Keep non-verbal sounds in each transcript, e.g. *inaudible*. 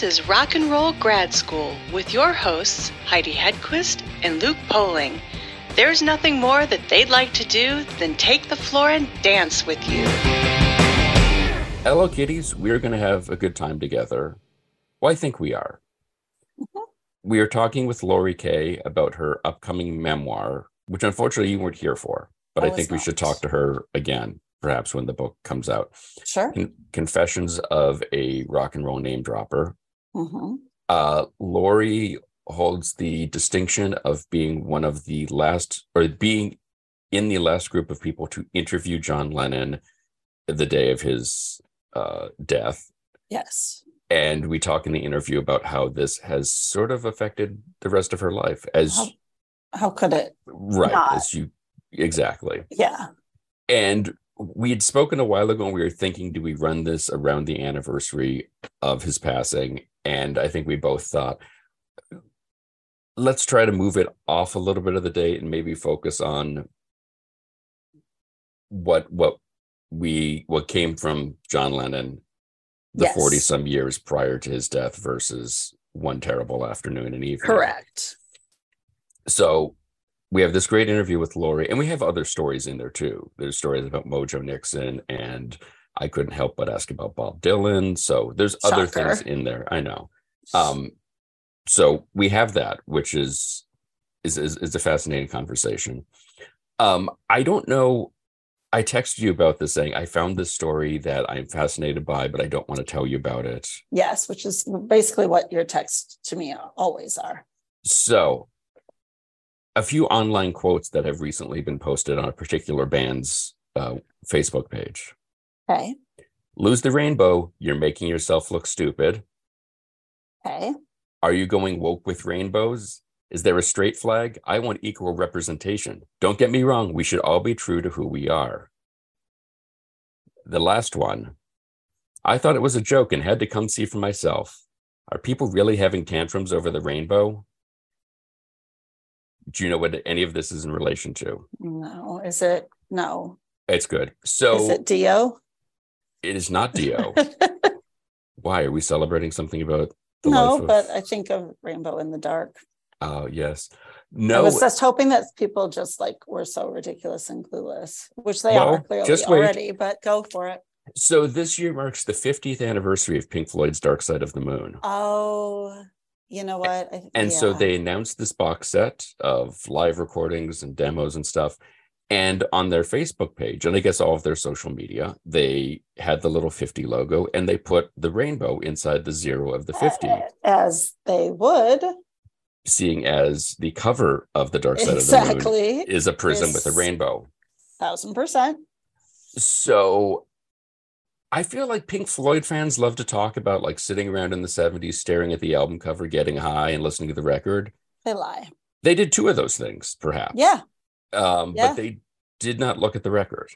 This is Rock and Roll Grad School with your hosts, Heidi Hedquist and Luke Poling. There's nothing more that they'd like to do than take the floor and dance with you. Hello, kiddies. We're going to have a good time together. Well, I think we are. Mm-hmm. We are talking with Laurie Kaye about her upcoming memoir, which unfortunately you weren't here for, but I, I think we should talk to her again perhaps when the book comes out. Sure. Confessions of a Rock and Roll Name Dropper. Mm-hmm. Uh, Lori holds the distinction of being one of the last, or being in the last group of people to interview John Lennon the day of his uh, death. Yes. And we talk in the interview about how this has sort of affected the rest of her life. As how, how could it? Right. Not? As you exactly. Yeah. And we had spoken a while ago and we were thinking do we run this around the anniversary of his passing and i think we both thought let's try to move it off a little bit of the date and maybe focus on what what we what came from john lennon the 40 yes. some years prior to his death versus one terrible afternoon and evening correct so we have this great interview with Laurie, and we have other stories in there too. There's stories about Mojo Nixon, and I couldn't help but ask about Bob Dylan. So there's Shocker. other things in there. I know. Um, so we have that, which is is is, is a fascinating conversation. Um, I don't know. I texted you about this saying I found this story that I'm fascinated by, but I don't want to tell you about it. Yes, which is basically what your texts to me always are. So a few online quotes that have recently been posted on a particular band's uh, Facebook page. Okay. Lose the rainbow, you're making yourself look stupid. Okay. Are you going woke with rainbows? Is there a straight flag? I want equal representation. Don't get me wrong, we should all be true to who we are. The last one. I thought it was a joke and had to come see for myself. Are people really having tantrums over the rainbow? do you know what any of this is in relation to? No. Is it? No. It's good. So is it Dio? It is not Dio. *laughs* Why are we celebrating something about? the no, of... but I think of Rainbow in the Dark. Oh yes. No, I was just hoping that people just like were so ridiculous and clueless, which they well, are clearly already. But go for it. So this year marks the 50th anniversary of Pink Floyd's Dark Side of the Moon. Oh, you know what? I, and yeah. so they announced this box set of live recordings and demos and stuff. And on their Facebook page, and I guess all of their social media, they had the little 50 logo and they put the rainbow inside the zero of the 50. As they would. Seeing as the cover of the dark side exactly. of the moon is a prism with a rainbow. Thousand percent. So I feel like Pink Floyd fans love to talk about like sitting around in the 70s, staring at the album cover, getting high, and listening to the record. They lie. They did two of those things, perhaps. Yeah. Um, yeah. But they did not look at the record.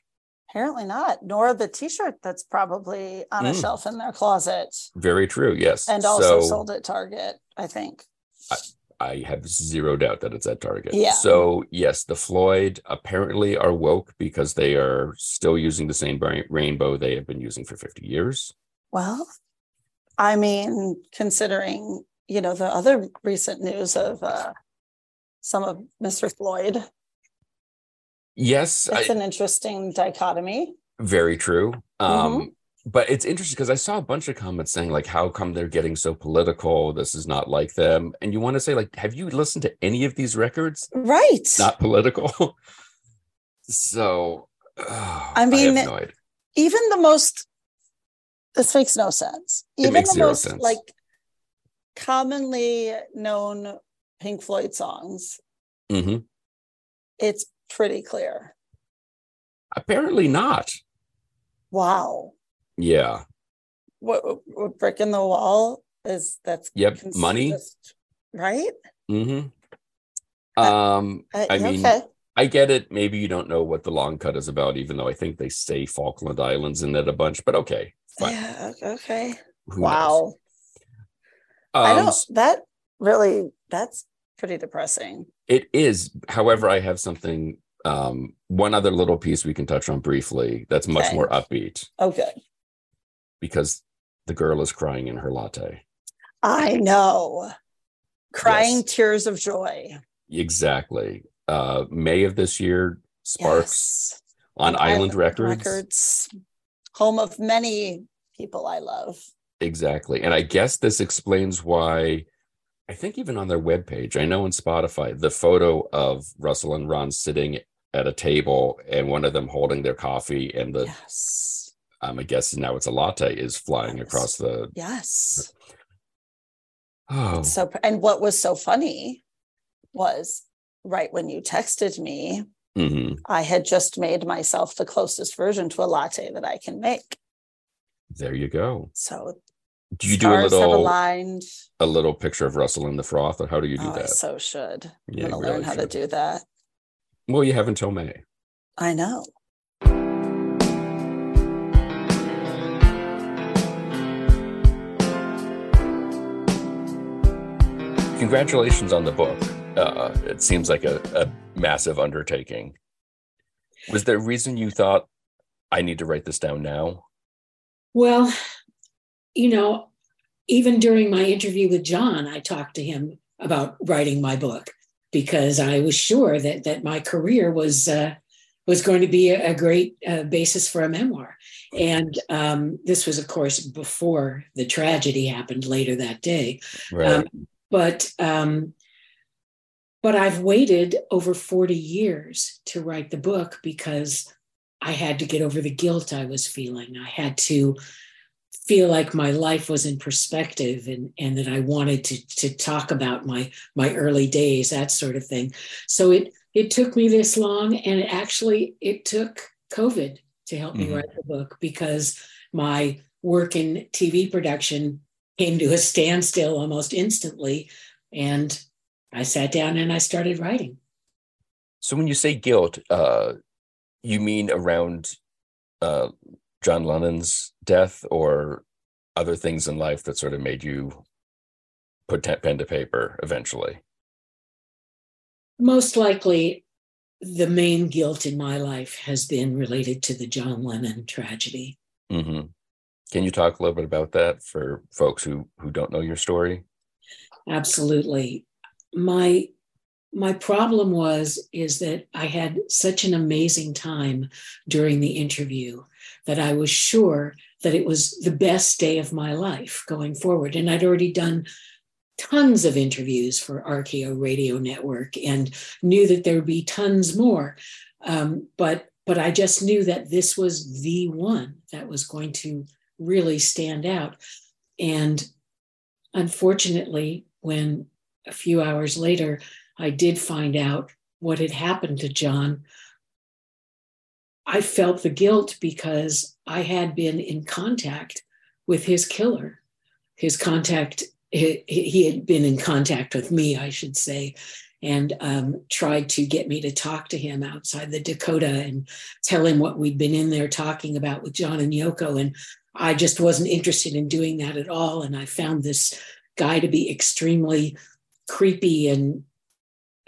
Apparently not, nor the T-shirt that's probably on a mm. shelf in their closet. Very true. Yes, and also so, sold at Target, I think. I, I have zero doubt that it's at Target. Yeah. So yes, the Floyd apparently are woke because they are still using the same rainbow they have been using for 50 years. Well, I mean, considering you know the other recent news of uh, some of Mr. Floyd. Yes, it's an interesting dichotomy. Very true. Um, mm-hmm but it's interesting because I saw a bunch of comments saying like, "How come they're getting so political? This is not like them." And you want to say like, "Have you listened to any of these records?" Right. Not political. *laughs* so, oh, I mean, I no even the most. This makes no sense. Even the most sense. like commonly known Pink Floyd songs. Mm-hmm. It's pretty clear. Apparently not. Wow. Yeah. What, what brick in the wall is that's yep money right mm-hmm um uh, i mean okay. i get it maybe you don't know what the long cut is about even though i think they say falkland islands in it a bunch but okay fine. yeah okay Who wow um, i don't that really that's pretty depressing it is however i have something um one other little piece we can touch on briefly that's much okay. more upbeat okay because the girl is crying in her latte. I know. Crying yes. tears of joy. Exactly. Uh, May of this year, Sparks yes. on Island, Island Records. Records, home of many people I love. Exactly. And I guess this explains why I think even on their webpage, I know in Spotify, the photo of Russell and Ron sitting at a table and one of them holding their coffee and the yes. um, I guess now it's a latte is flying yes. across the yes. Oh, so and what was so funny was right when you texted me, mm-hmm. I had just made myself the closest version to a latte that I can make. There you go. So do you do a little a little picture of Russell in the froth, or how do you do oh, that? I so should. Yeah, I'm gonna really learn how should. to do that. Well, you have until May. I know. Congratulations on the book. Uh, it seems like a, a massive undertaking. Was there a reason you thought I need to write this down now? Well, you know, even during my interview with John, I talked to him about writing my book because I was sure that that my career was uh, was going to be a, a great uh, basis for a memoir. And um, this was, of course, before the tragedy happened later that day. Right. Um, but um, but I've waited over forty years to write the book because I had to get over the guilt I was feeling. I had to feel like my life was in perspective and and that I wanted to to talk about my my early days that sort of thing so it it took me this long and it actually it took covid to help mm-hmm. me write the book because my work in TV production came to a standstill almost instantly and I sat down and I started writing so when you say guilt uh you mean around uh John Lennon's death or other things in life that sort of made you put pen to paper eventually? Most likely, the main guilt in my life has been related to the John Lennon tragedy. Mm-hmm. Can you talk a little bit about that for folks who who don't know your story? Absolutely. My my problem was is that I had such an amazing time during the interview that I was sure that it was the best day of my life going forward. And I'd already done tons of interviews for RKO Radio Network and knew that there would be tons more. Um, but but I just knew that this was the one that was going to really stand out. And unfortunately, when a few hours later I did find out what had happened to John, I felt the guilt because I had been in contact with his killer. His contact, he, had been in contact with me, I should say, and um, tried to get me to talk to him outside the Dakota and tell him what we'd been in there talking about with John and Yoko. And I just wasn't interested in doing that at all. And I found this guy to be extremely creepy and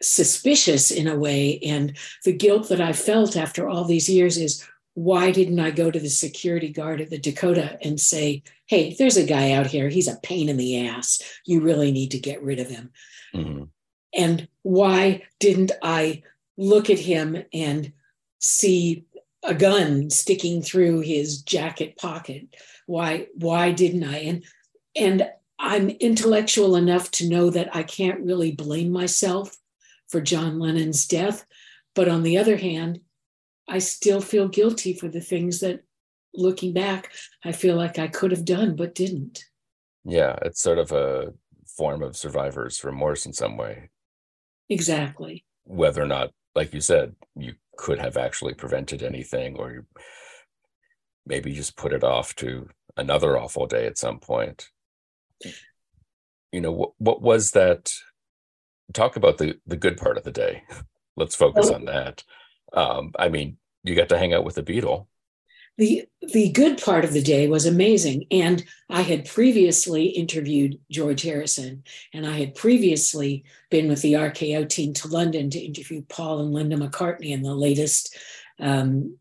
suspicious in a way. And the guilt that I felt after all these years is why didn't I go to the security guard at the Dakota and say, hey, there's a guy out here. He's a pain in the ass. You really need to get rid of him. Mm-hmm. And why didn't I look at him and see a gun sticking through his jacket pocket? Why, why didn't I? And and I'm intellectual enough to know that I can't really blame myself for John Lennon's death. But on the other hand, I still feel guilty for the things that, looking back, I feel like I could have done but didn't. Yeah, it's sort of a form of survivor's remorse in some way. Exactly. Whether or not, like you said, you could have actually prevented anything, or you maybe just put it off to another awful day at some point. You know, what, what was that talk about the the good part of the day. *laughs* Let's focus on that. Um, I mean, you got to hang out with the Beatle. The the good part of the day was amazing, and I had previously interviewed George Harrison, and I had previously been with the RKO team to London to interview Paul and Linda McCartney in the latest um,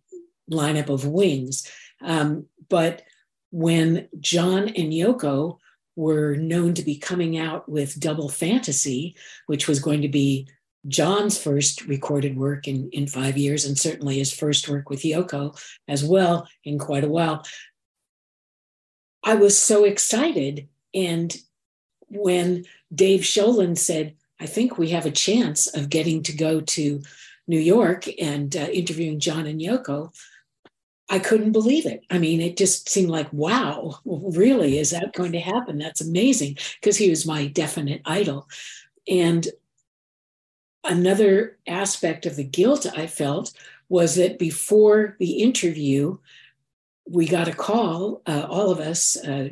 lineup of Wings. Um, but when John and Yoko were known to be coming out with Double Fantasy, which was going to be John's first recorded work in, in five years, and certainly his first work with Yoko as well in quite a while. I was so excited. And when Dave Sholin said, I think we have a chance of getting to go to New York and uh, interviewing John and Yoko, I couldn't believe it. I mean, it just seemed like, wow, really, is that going to happen? That's amazing because he was my definite idol. And another aspect of the guilt I felt was that before the interview, we got a call, uh, all of us, uh,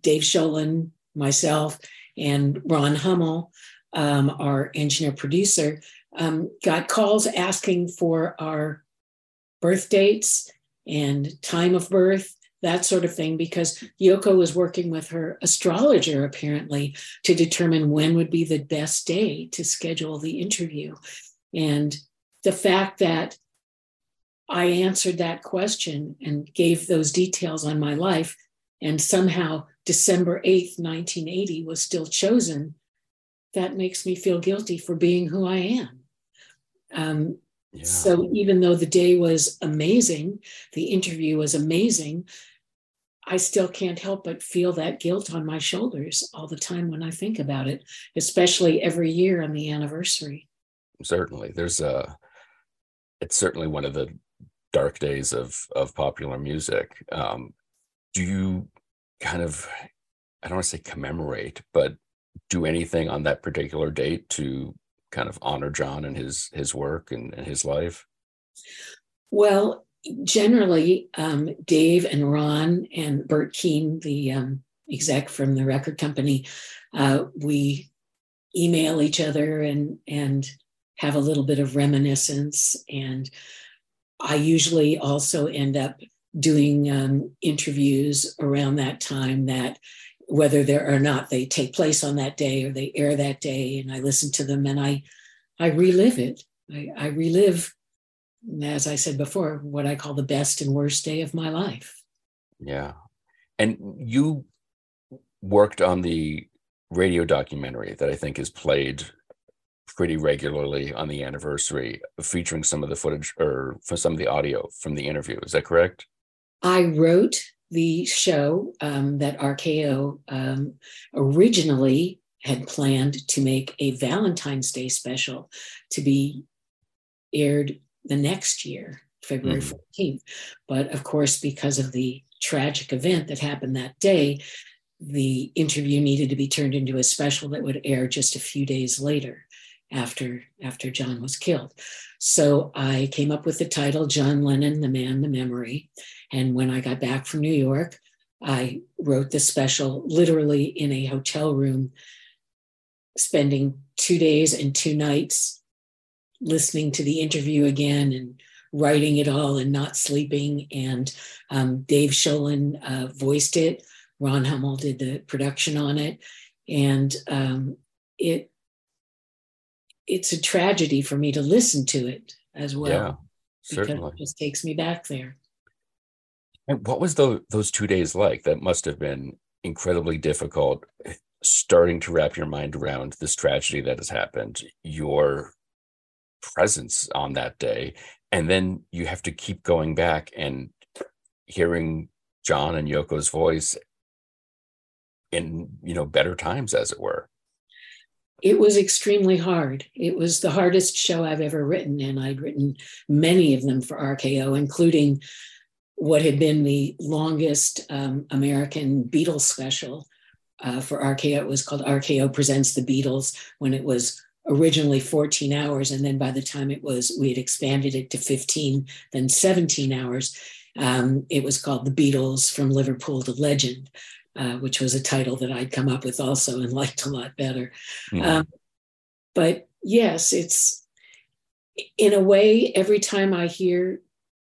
Dave Sholin, myself, and Ron Hummel, um, our engineer producer, um, got calls asking for our birth dates and time of birth, that sort of thing, because Yoko was working with her astrologer apparently to determine when would be the best day to schedule the interview. And the fact that I answered that question and gave those details on my life, and somehow December 8th, 1980 was still chosen, that makes me feel guilty for being who I am. Um, yeah. So even though the day was amazing, the interview was amazing, I still can't help but feel that guilt on my shoulders all the time when I think about it, especially every year on the anniversary. Certainly. There's a it's certainly one of the dark days of of popular music. Um, do you kind of I don't want to say commemorate, but do anything on that particular date to kind of honor John and his his work and, and his life? Well, generally, um, Dave and Ron and Bert Keane, the um, exec from the record company, uh, we email each other and and have a little bit of reminiscence. And I usually also end up doing um, interviews around that time that whether there or not they take place on that day or they air that day and i listen to them and i i relive it. I, I relive as i said before what i call the best and worst day of my life. Yeah. And you worked on the radio documentary that i think is played pretty regularly on the anniversary featuring some of the footage or for some of the audio from the interview. Is that correct? I wrote the show um, that RKO um, originally had planned to make a Valentine's Day special to be aired the next year, February mm. 14th. But of course, because of the tragic event that happened that day, the interview needed to be turned into a special that would air just a few days later after after John was killed. So I came up with the title John Lennon, the Man, the Memory. And when I got back from New York, I wrote the special literally in a hotel room, spending two days and two nights listening to the interview again and writing it all and not sleeping. And um, Dave Sholin uh, voiced it. Ron Hummel did the production on it. And um, it it's a tragedy for me to listen to it as well. Yeah, certainly. Because it just takes me back there. And what was the, those two days like? That must have been incredibly difficult starting to wrap your mind around this tragedy that has happened, your presence on that day. And then you have to keep going back and hearing John and Yoko's voice in, you know, better times, as it were it was extremely hard. It was the hardest show I've ever written, and I'd written many of them for RKO, including what had been the longest um, American Beatles special uh, for RKO. It was called RKO Presents the Beatles when it was originally 14 hours. And then by the time it was, we had expanded it to 15, then 17 hours. Um, it was called The Beatles from Liverpool to Legend. Uh, which was a title that I'd come up with also and *laughs* liked a lot better. Mm. Um, but yes, it's in a way, every time I hear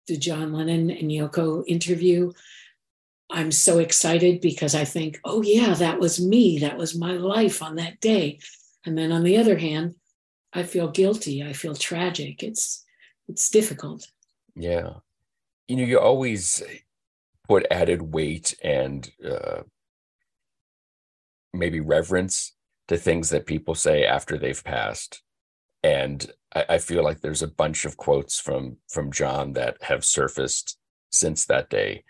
the John Lennon and Yoko interview, I'm so excited because I think, oh, yeah, that was me. That was my life on that day. And then on the other hand, I feel guilty. I feel tragic. It's it's difficult. Yeah. You know, you always put added weight and uh, maybe reverence to things that people say after they've passed. And I, I feel like there's a bunch of quotes from from John that have surfaced since that day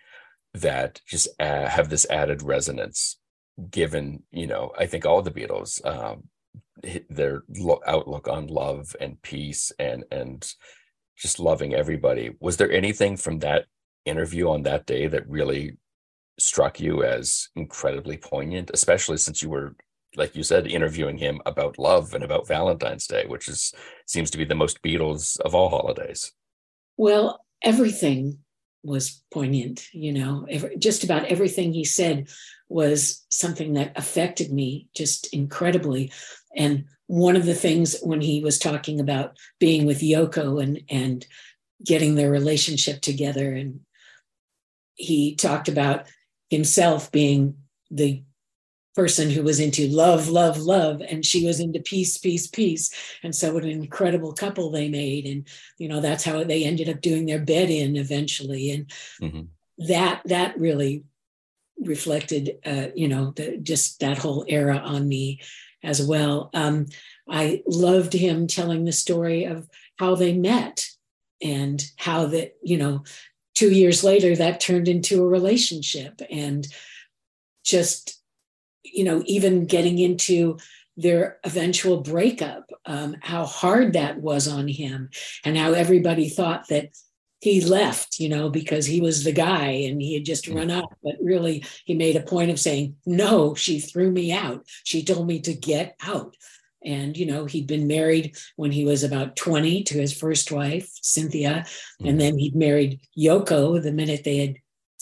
that just uh, have this added resonance given you know i think all the beatles um, their lo- outlook on love and peace and and just loving everybody. Was there anything from that interview on that day that really struck you as incredibly poignant especially since you were like you said interviewing him about love and about valentine's day which is seems to be the most beatles of all holidays. Well everything was poignant you know. Every, just about everything he said was something that affected me just incredibly. And one of the things when he was talking about being with Yoko and and getting their relationship together and he talked about himself being the person who was into love love love and she was into peace peace peace and so what an incredible couple they made and you know that's how they ended up doing their bed in eventually and mm-hmm. that that really reflected uh, you know the, just that whole era on me as well. Um, I loved him telling the story of how they met and how that, you know, two years later that turned into a relationship and just, you know, even getting into their eventual breakup, um, how hard that was on him, and how everybody thought that he left, you know, because he was the guy and he had just run out. But really, he made a point of saying, No, she threw me out. She told me to get out. And, you know, he'd been married when he was about 20 to his first wife, Cynthia. Mm-hmm. And then he'd married Yoko the minute they had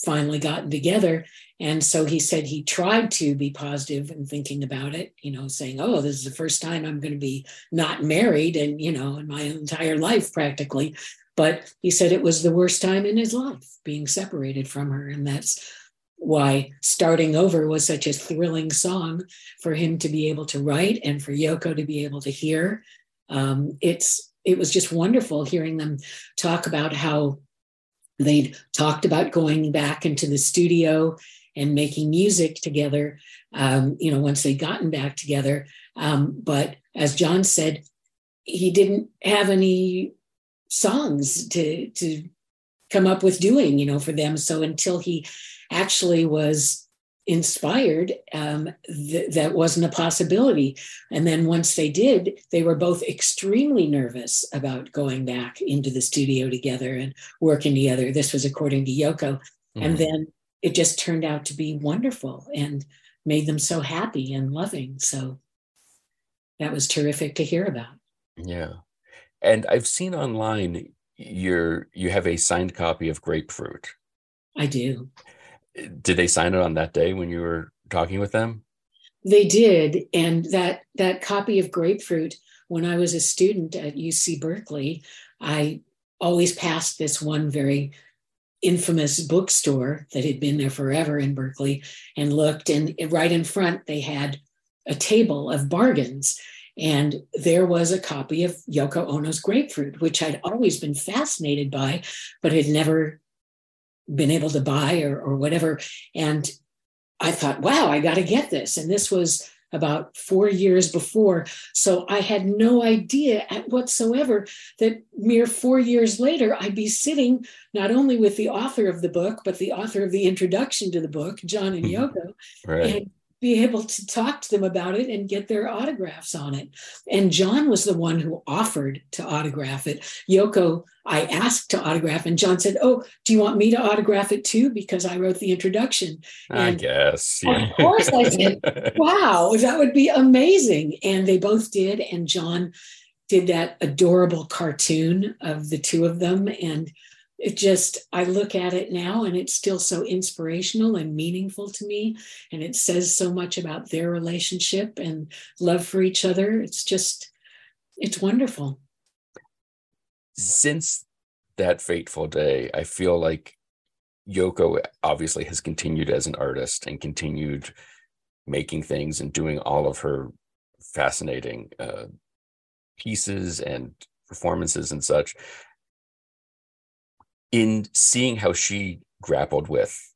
finally gotten together. And so he said he tried to be positive and thinking about it, you know, saying, oh, this is the first time I'm going to be not married and, you know, in my entire life practically. But he said it was the worst time in his life being separated from her. And that's why starting over was such a thrilling song for him to be able to write and for Yoko to be able to hear. Um, it's it was just wonderful hearing them talk about how they'd talked about going back into the studio and making music together. Um, you know, once they'd gotten back together. Um, but as John said, he didn't have any songs to to come up with doing you know for them so until he actually was inspired um, th- that wasn't a possibility and then once they did they were both extremely nervous about going back into the studio together and working together this was according to yoko mm-hmm. and then it just turned out to be wonderful and made them so happy and loving so that was terrific to hear about yeah and I've seen online you're you have a signed copy of Grapefruit. I do. Did they sign it on that day when you were talking with them? They did, and that that copy of Grapefruit. When I was a student at UC Berkeley, I always passed this one very infamous bookstore that had been there forever in Berkeley and looked, and right in front they had a table of bargains. And there was a copy of Yoko Ono's Grapefruit, which I'd always been fascinated by, but had never been able to buy or, or whatever. And I thought, wow, I got to get this. And this was about four years before. So I had no idea at whatsoever that mere four years later, I'd be sitting not only with the author of the book, but the author of the introduction to the book, John and mm-hmm. Yoko, right. and be able to talk to them about it and get their autographs on it. And John was the one who offered to autograph it. Yoko, I asked to autograph, and John said, Oh, do you want me to autograph it too? Because I wrote the introduction. And I guess. Yeah. Of course, I said, *laughs* Wow, that would be amazing. And they both did. And John did that adorable cartoon of the two of them. And it just i look at it now and it's still so inspirational and meaningful to me. And it says so much about their relationship and love for each other. It's just it's wonderful. Since that fateful day i feel like yoko obviously has continued as an artist and continued making things and doing all of her fascinating uh, pieces and performances and such in seeing how she grappled with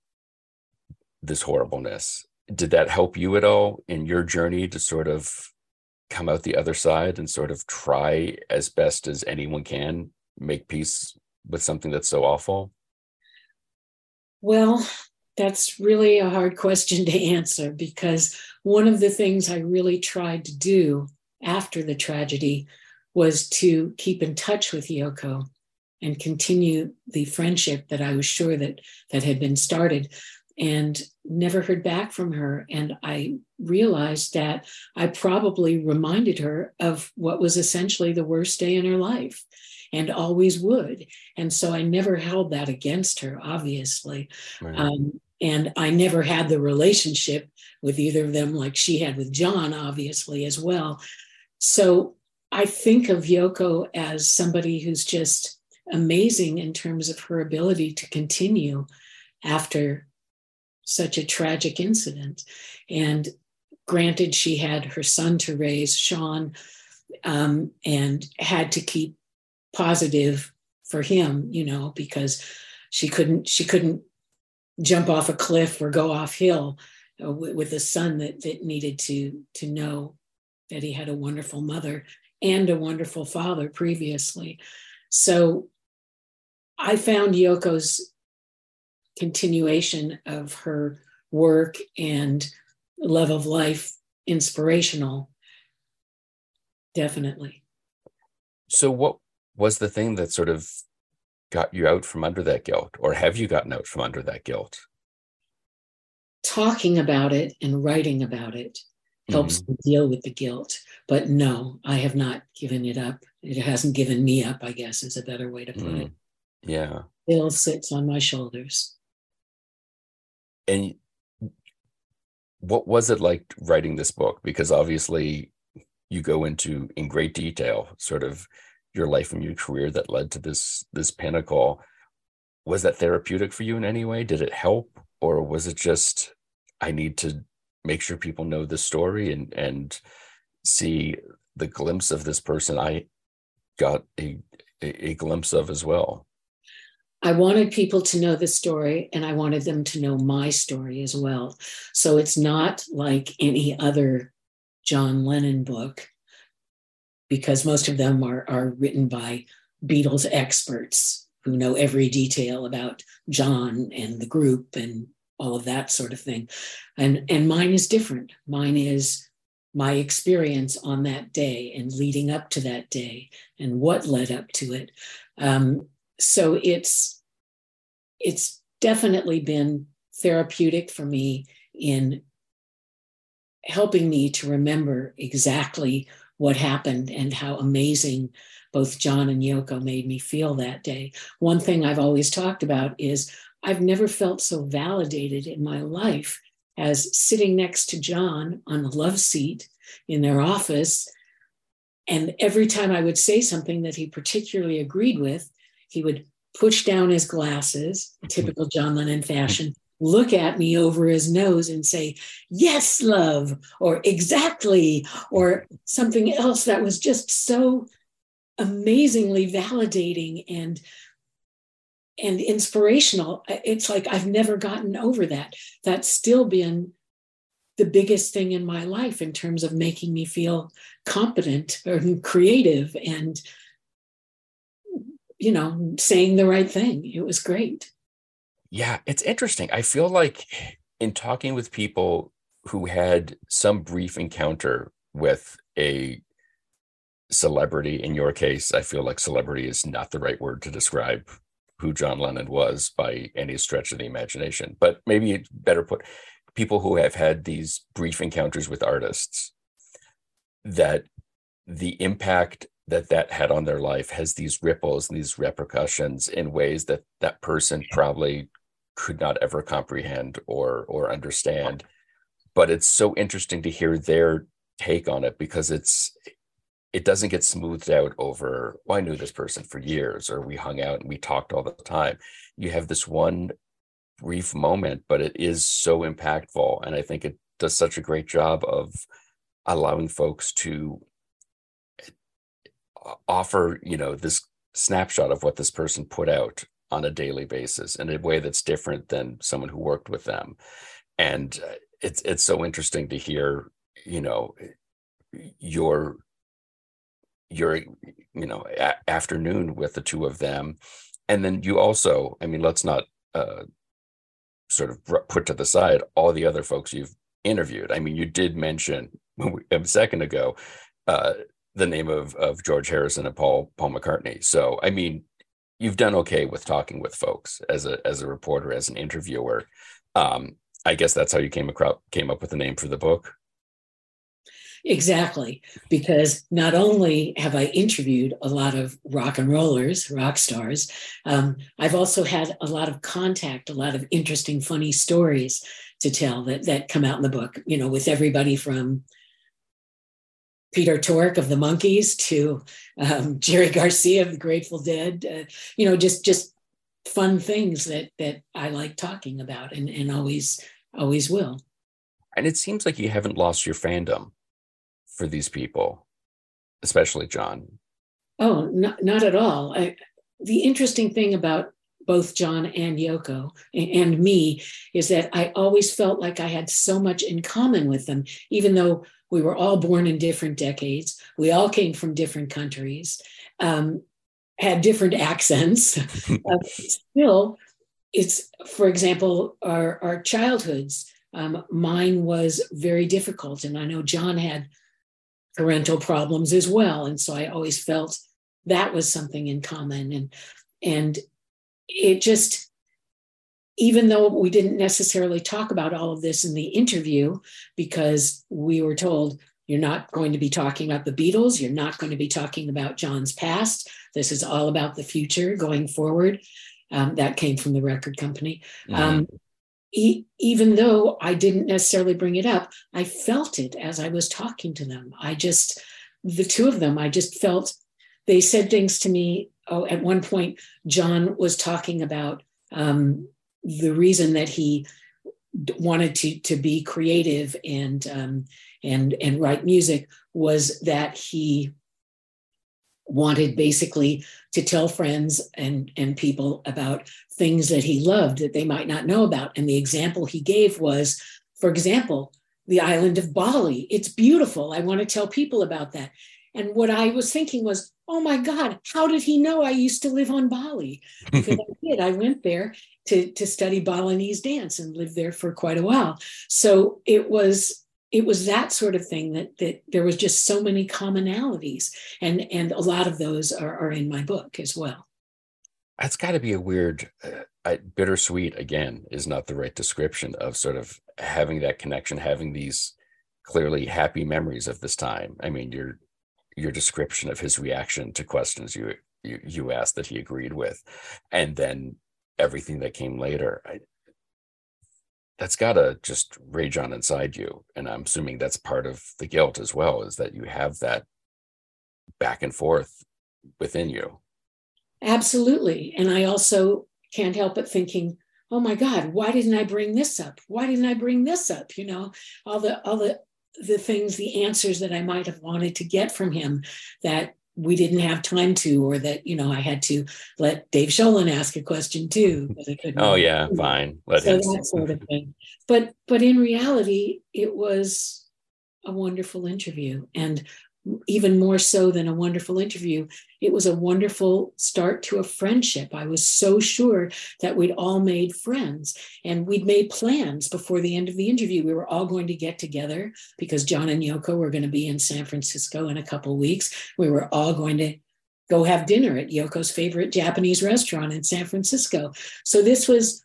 this horribleness did that help you at all in your journey to sort of come out the other side and sort of try as best as anyone can make peace with something that's so awful? Well, that's really a hard question to answer because one of the things I really tried to do after the tragedy was to keep in touch with Yoko and continue the friendship that I was sure that that had been started and never heard back from her. And I realized that I probably reminded her of what was essentially the worst day in her life and always would. And so I never held that against her obviously. Right. um, and I never had the relationship with either of them like she had with John obviously as well. So I think of Yoko as somebody who's just amazing in terms of her ability to continue after such a tragic incident. And granted, she had her son to raise, Sean, um, and had to keep positive for him, you know, because she couldn't she couldn't jump off a cliff or go off hill uh, with, with a son that that needed to to know that he had a wonderful mother and a wonderful father previously. So I found Yoko's continuation of her work and love of life inspirational. Definitely. So, what was the thing that sort of got you out from under that guilt, or have you gotten out from under that guilt? Talking about it and writing about it helps mm-hmm. deal with the guilt. But no, I have not given it up. It hasn't given me up, I guess, is a better way to put mm. it. Yeah. It all sits on my shoulders. And what was it like writing this book? Because obviously you go into in great detail sort of your life and your career that led to this this pinnacle. Was that therapeutic for you in any way? Did it help? Or was it just I need to make sure people know the story and and see the glimpse of this person I got a, a, a glimpse of as well. I wanted people to know the story and I wanted them to know my story as well. So it's not like any other John Lennon book because most of them are, are written by Beatles experts who know every detail about John and the group and all of that sort of thing. And, and mine is different. Mine is my experience on that day and leading up to that day and what led up to it. Um, so it's it's definitely been therapeutic for me in helping me to remember exactly what happened and how amazing both John and Yoko made me feel that day. One thing I've always talked about is I've never felt so validated in my life as sitting next to John on the love seat in their office. And every time I would say something that he particularly agreed with, he would push down his glasses, *laughs* typical John Lennon fashion, look at me over his nose and say, Yes, love, or exactly, or something else that was just so amazingly validating and and inspirational. It's like I've never gotten over that. That's still been the biggest thing in my life in terms of making me feel competent and creative and you know saying the right thing. It was great. Yeah it's interesting. I feel like in talking with people who had some brief encounter with a celebrity in your case i feel like celebrity is not the right word to describe who John Lennon was by any stretch of the imagination. But maybe better put people who have had these brief encounters with artists that the impact that that had on their life has these ripples and these repercussions in ways that that person probably could not ever comprehend or or understand. But it's so interesting to hear their take on it because it's it doesn't get smoothed out over well i knew this person for years or we hung out and we talked all the time. You have this one brief moment but it is so impactful and i think it does such a great job of allowing folks to offer you know this snapshot of what this person put out on a daily basis in a way that's different than someone who worked with them and uh, it's it's so interesting to hear, you know, your your you know a- afternoon with the two of them, and then you also, I mean, let's not uh, sort of put to the side all the other folks you've interviewed. I mean, you did mention *laughs* a second ago uh, the name of of George Harrison and Paul Paul McCartney. So, I mean, you've done okay with talking with folks as a as a reporter, as an interviewer. Um, I guess that's how you came across came up with the name for the book. Exactly, because not only have I interviewed a lot of rock and rollers, rock stars, um, I've also had a lot of contact, a lot of interesting, funny stories to tell that that come out in the book. You know, with everybody from Peter Tork of the Monkees to um, Jerry Garcia of the Grateful Dead. Uh, you know, just just fun things that that I like talking about and and always always will. And it seems like you haven't lost your fandom for these people, especially John. Oh, not not at all. I, the interesting thing about both John and Yoko and me is that I always felt like I had so much in common with them, even though we were all born in different decades. We all came from different countries, um, had different *laughs* accents. uh, *laughs* still, it's, for example, our, our childhoods. Um, mine was very difficult. And I know John had parental problems as well. And so I always felt that was something in common. And, and it just, even though we didn't necessarily talk about all of this in the interview, because we were told you're not going to be talking about the Beatles, you're not going to be talking about John's past. This is all about the future going forward. Um, that came from the record company. Mm-hmm. Um, e- even though I didn't necessarily bring it up, I felt it as I was talking to them. I just, the two of them, I just felt they said things to me. Oh, at one point, John was talking about um, the reason that he wanted to to be creative and um, and and write music was that he wanted basically to tell friends and and people about things that he loved that they might not know about. And the example he gave was for example the island of bali. It's beautiful. I want to tell people about that. And what i was thinking was oh my god how did he know i used to live on bali because i *laughs* did i went there to, to study Balinese dance and lived there for quite a while. So it was it was that sort of thing that that there was just so many commonalities, and and a lot of those are, are in my book as well. That's got to be a weird, uh, bittersweet. Again, is not the right description of sort of having that connection, having these clearly happy memories of this time. I mean, your your description of his reaction to questions you you, you asked that he agreed with, and then everything that came later. I, that's got to just rage on inside you. And I'm assuming that's part of the guilt as well, is that you have that back and forth within you. Absolutely. And I also can't help but thinking, oh my God, why didn't I bring this up? Why didn't I bring this up? You know, all the all the the things, the answers that I might have wanted to get from him that we didn't have time to, or that you know I had to let Dave Sholin ask a question too. oh yeah, fine. Let so him. that *laughs* sort of thing. But but in reality, it was a wonderful interview, and even more so than a wonderful interview, it was a wonderful start to a friendship. I was so sure that we'd all made friends and we'd made plans before the end of the interview. We were all going to get together because John and Yoko were going to be in San Francisco in a couple weeks. We were all going to go have dinner at Yoko's favorite Japanese restaurant in San Francisco. So this was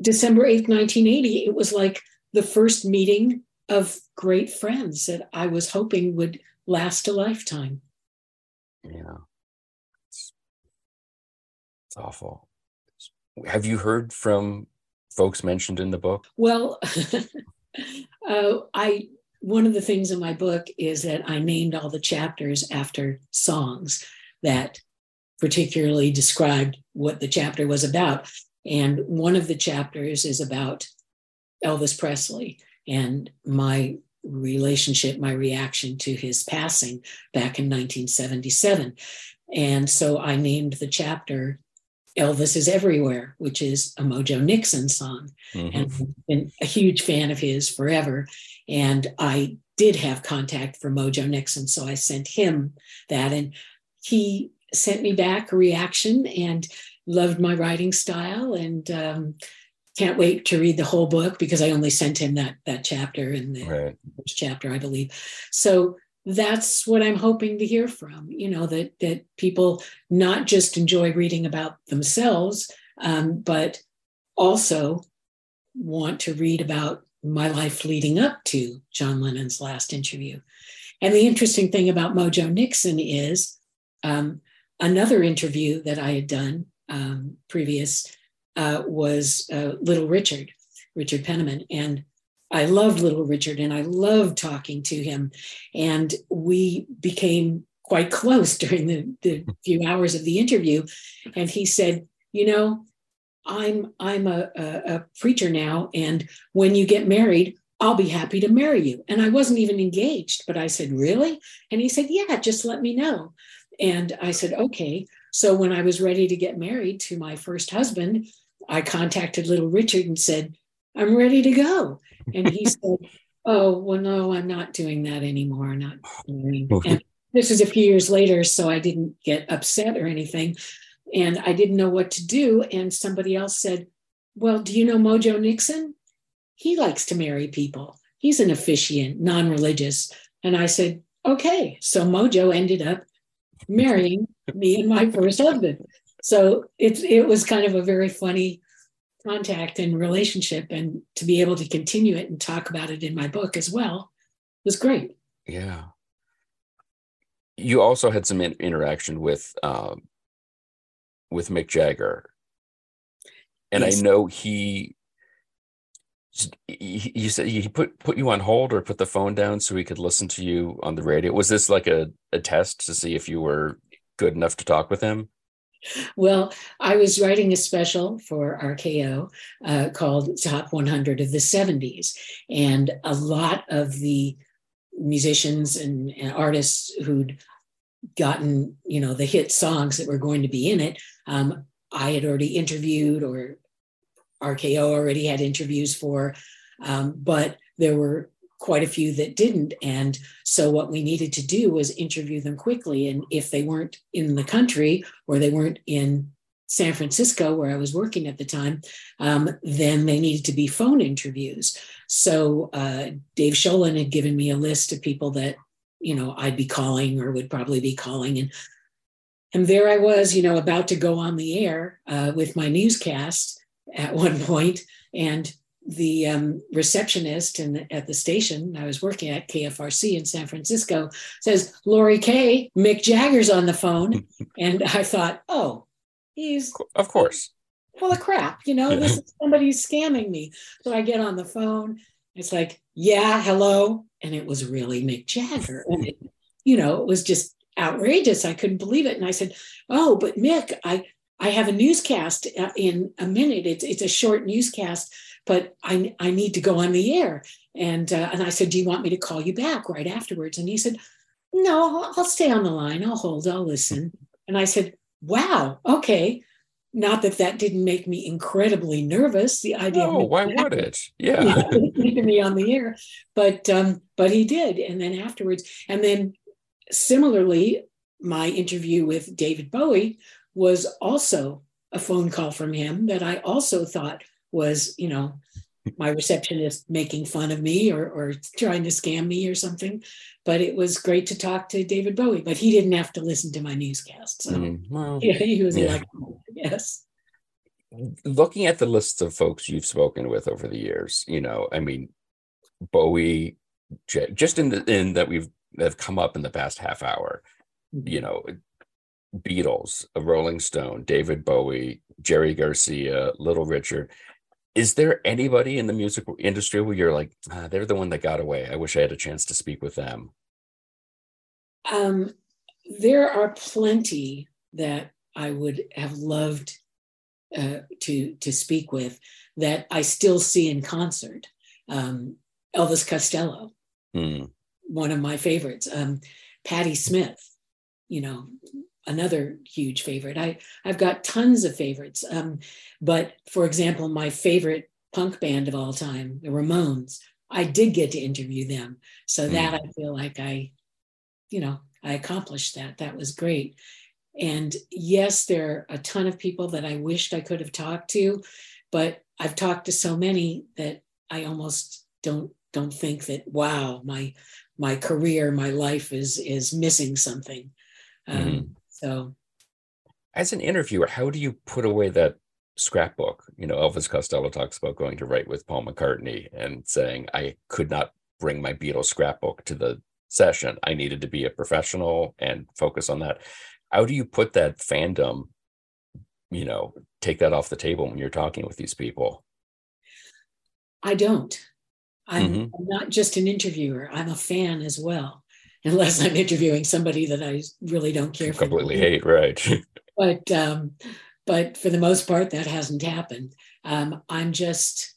December 8th, 1980. It was like the first meeting of great friends that I was hoping would last a lifetime. Yeah. It's, it's awful. Have you heard from folks mentioned in the book? Well, *laughs* uh, I one of the things in my book is that I named all the chapters after songs that particularly described what the chapter was about. And one of the chapters is about Elvis Presley and my relationship, my reaction to his passing back in 1977. And so I named the chapter Elvis is Everywhere, which is a Mojo Nixon song. Mm-hmm. And I've been a huge fan of his forever. And I did have contact for Mojo Nixon. So I sent him that. And he sent me back a reaction and loved my writing style and um, can't wait to read the whole book because I only sent him that that chapter in the right. first chapter, I believe. So that's what I'm hoping to hear from. You know that that people not just enjoy reading about themselves, um, but also want to read about my life leading up to John Lennon's last interview. And the interesting thing about Mojo Nixon is um, another interview that I had done um, previous uh, was uh, Little Richard, Richard Penniman. And I loved Little Richard and I loved talking to him. And we became quite close *laughs* during the, the few hours of the interview. And he said, You know, I'm I'm a, a, a preacher now, and when you get married, I'll be happy to marry you. And I wasn't even engaged, but I said, Really? And he said, Yeah, just let me know. And I said, Okay. So when I was ready to get married to my first husband, I contacted little Richard and said, I'm ready to go. And he *laughs* said, Oh, well, no, I'm not doing that anymore. Not doing. And this was a few years later, so I didn't get upset or anything. And I didn't know what to do. And somebody else said, Well, do you know Mojo Nixon? He likes to marry people. He's an officiant, non religious. And I said, Okay. So Mojo ended up marrying me and my first husband. So it, it was kind of a very funny contact and relationship. And to be able to continue it and talk about it in my book as well was great. Yeah. You also had some in- interaction with um, with Mick Jagger, and yes. I know he you said he put put you on hold or put the phone down so he could listen to you on the radio. Was this like a, a test to see if you were good enough to talk with him? Well, I was writing a special for RKO uh, called Top 100 of the 70s. And a lot of the musicians and, and, artists who'd gotten, you know, the hit songs that were going to be in it, um, I had already interviewed or RKO already had interviews for, um, but there were quite a few that didn't. And so what we needed to do was interview them quickly. And if they weren't in the country or they weren't in San Francisco, where I was working at the time, um, then they needed to be phone interviews. So uh, Dave Sholin had given me a list of people that, you know, I'd be calling or would probably be calling. And and there I was, you know, about to go on the air uh, with my newscast at *laughs* one point, and the um, receptionist in, at the station I was working at KFRC in San Francisco says, Laurie Kaye, Mick Jagger's on the phone. *laughs* and I thought, oh, he's of course full of crap. You know, yeah. this is somebody scamming me. So I get on the phone. It's like, yeah, hello. And it was really Mick Jagger. And it, you know, it was just outrageous. I couldn't believe it. And I said, oh, but Mick, I, I have a newscast uh, in a minute. It's, it's a short newscast but I, I need to go on the air. And, uh, and I said, Do you want me to call you back right afterwards? And he said, No, I'll stay on the line. I'll hold, I'll listen. And I said, Wow, okay. Not that that didn't make me incredibly nervous. The idea. Oh, why would it? *laughs* Yeah, *laughs* keeping me on the air, but um, but he did, and then afterwards, and then similarly, my interview with David Bowie was also a phone call from him that I also thought was, you know, my receptionist making fun of me or, or trying to scam me or something. But it was great to talk to David Bowie, but he didn't have to listen to my newscast. So mm, well, yeah, he was yeah. like, yes. Looking at the lists of folks you've spoken with over the years, you know, I mean, Bowie, just in the in that we've have come up in the past half hour, mm-hmm. you know, Beatles, a Rolling Stone, David Bowie, Jerry Garcia, Little Richard is there anybody in the music industry where you're like ah, they're the one that got away. I wish i had a chance to speak with them. Um, there are plenty that i would have loved uh, to to speak with that i still see in concert. Um, elvis costello. Mm. one of my favorites. Um, patti smith you know, another huge favorite. I I've got tons of favorites. Um, but for example, my favorite punk band of all time, the Ramones, I did get to interview them. So that mm. I feel like I, you know, I accomplished that. That was great. And yes, there are a ton of people that I wished I could have talked to, but I've talked to so many that I almost don't don't think that wow, my my career, my life is is missing something. Um, mm-hmm. So, as an interviewer, how do you put away that scrapbook? You know, Elvis Costello talks about going to write with Paul McCartney and saying, "I could not bring my Beatles scrapbook to the session. I needed to be a professional and focus on that." How do you put that fandom? You know, take that off the table when you're talking with these people. I don't. I'm, mm-hmm. I'm not just an interviewer. I'm a fan as well unless I'm interviewing somebody that I really don't care for. Completely hate, right? *laughs* but um, but for the most part, that hasn't happened. Um, I'm just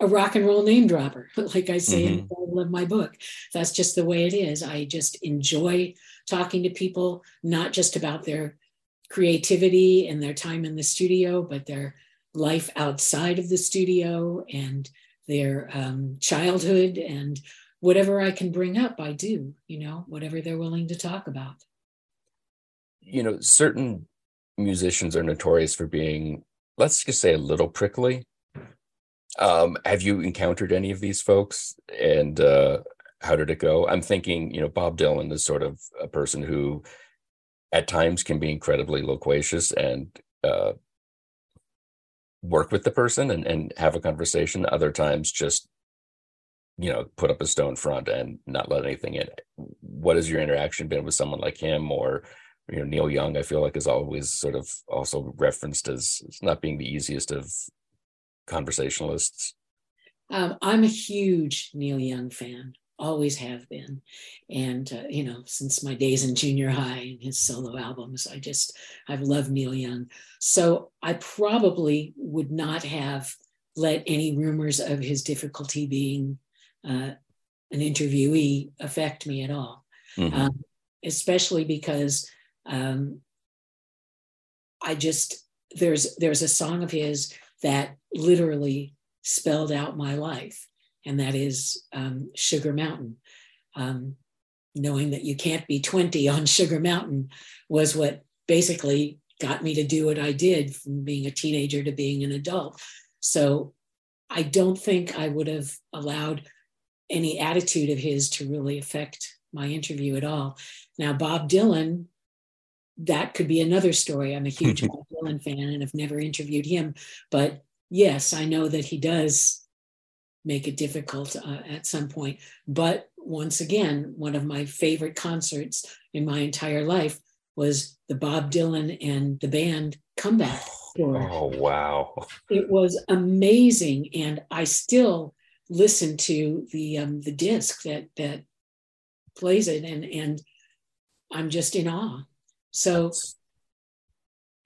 a rock and roll name dropper, *laughs* like I say mm-hmm. in the title of my book. That's just the way it is. I just enjoy talking to people, not just about their creativity and their time in the studio, but their life outside of the studio and their um, childhood and whatever I can bring up, I do, you know, whatever they're willing to talk about. You know, certain musicians are notorious for being, let's just say, a little prickly. Um, have you encountered any of these folks and uh, how did it go? I'm thinking, you know, Bob Dylan is sort of a person who at times can be incredibly loquacious and uh, work with the person and, and have a conversation. Other times just you know put up a stone front and not let anything in. What has your interaction been with someone like him or you know neil young i feel like is always sort of also referenced as not being the easiest of conversationalists? Um, i'm a huge neil young fan always have been. And uh, you know since my days in junior high and his solo albums i just i've loved neil young. So i probably would not have let any rumors of his difficulty being uh, an interviewee affect me at all, mm-hmm. um, especially because um, I just there's there's a song of his that literally spelled out my life, and that is um, Sugar Mountain. Um, knowing that you can't be 20 on Sugar Mountain was what basically got me to do what I did from being a teenager to being an adult. So I don't think I would have allowed any attitude of his to really affect my interview at all. Now, Bob Dylan, that could be another story. I'm a huge *laughs* Bob Dylan fan and have never interviewed him. But yes, I know that he does make it difficult uh, at some point. But once again, one of my favorite concerts in my entire life was the Bob Dylan and the band comeback. Tour. Oh, wow. It was amazing. And I still listen to the um, the disc that that plays it, and and I'm just in awe. So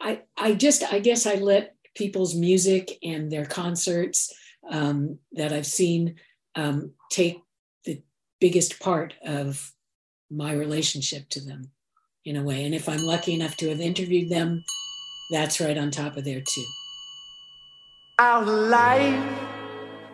I I just I guess I let people's music and their concerts um, that I've seen um, take the biggest part of my relationship to them in a way. And if I'm lucky enough to have interviewed them, that's right on top of there too. Our life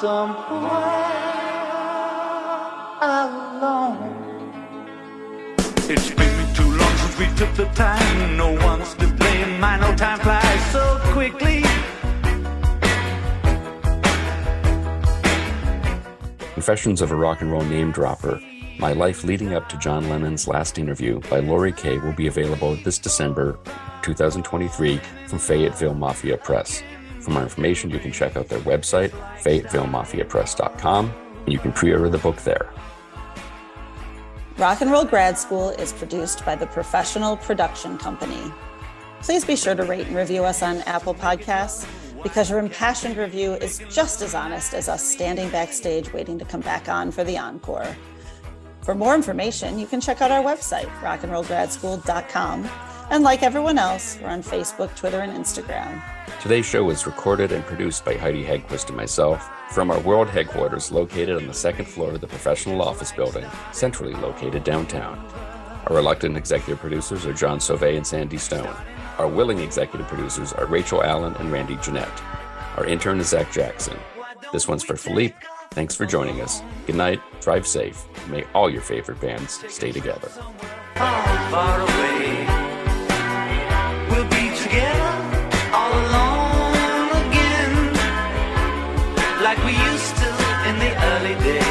somewhere alone. It's been too long since we took the time. No one's to blame. I know time flies so quickly. Confessions of a Rock and Roll Name Dropper. My Life Leading Up to John Lennon's Last Interview by Laurie Kaye will be available this December 2023 from Fayetteville Mafia Press. For more information, you can check out their website, FayettevilleMafiaPress.com, and you can pre order the book there. Rock and Roll Grad School is produced by the Professional Production Company. Please be sure to rate and review us on Apple Podcasts because your impassioned review is just as honest as us standing backstage waiting to come back on for the encore. For more information, you can check out our website, rockandrollgradschool.com. And like everyone else, we're on Facebook, Twitter, and Instagram. Today's show was recorded and produced by Heidi Hedquist and myself from our world headquarters located on the second floor of the professional office building, centrally located downtown. Our reluctant executive producers are John Sauvé and Sandy Stone. Our willing executive producers are Rachel Allen and Randy Jeanette. Our intern is Zach Jackson. This one's for Philippe. Thanks for joining us. Good night, drive safe, may all your favorite bands stay together. Like we used to in the early days.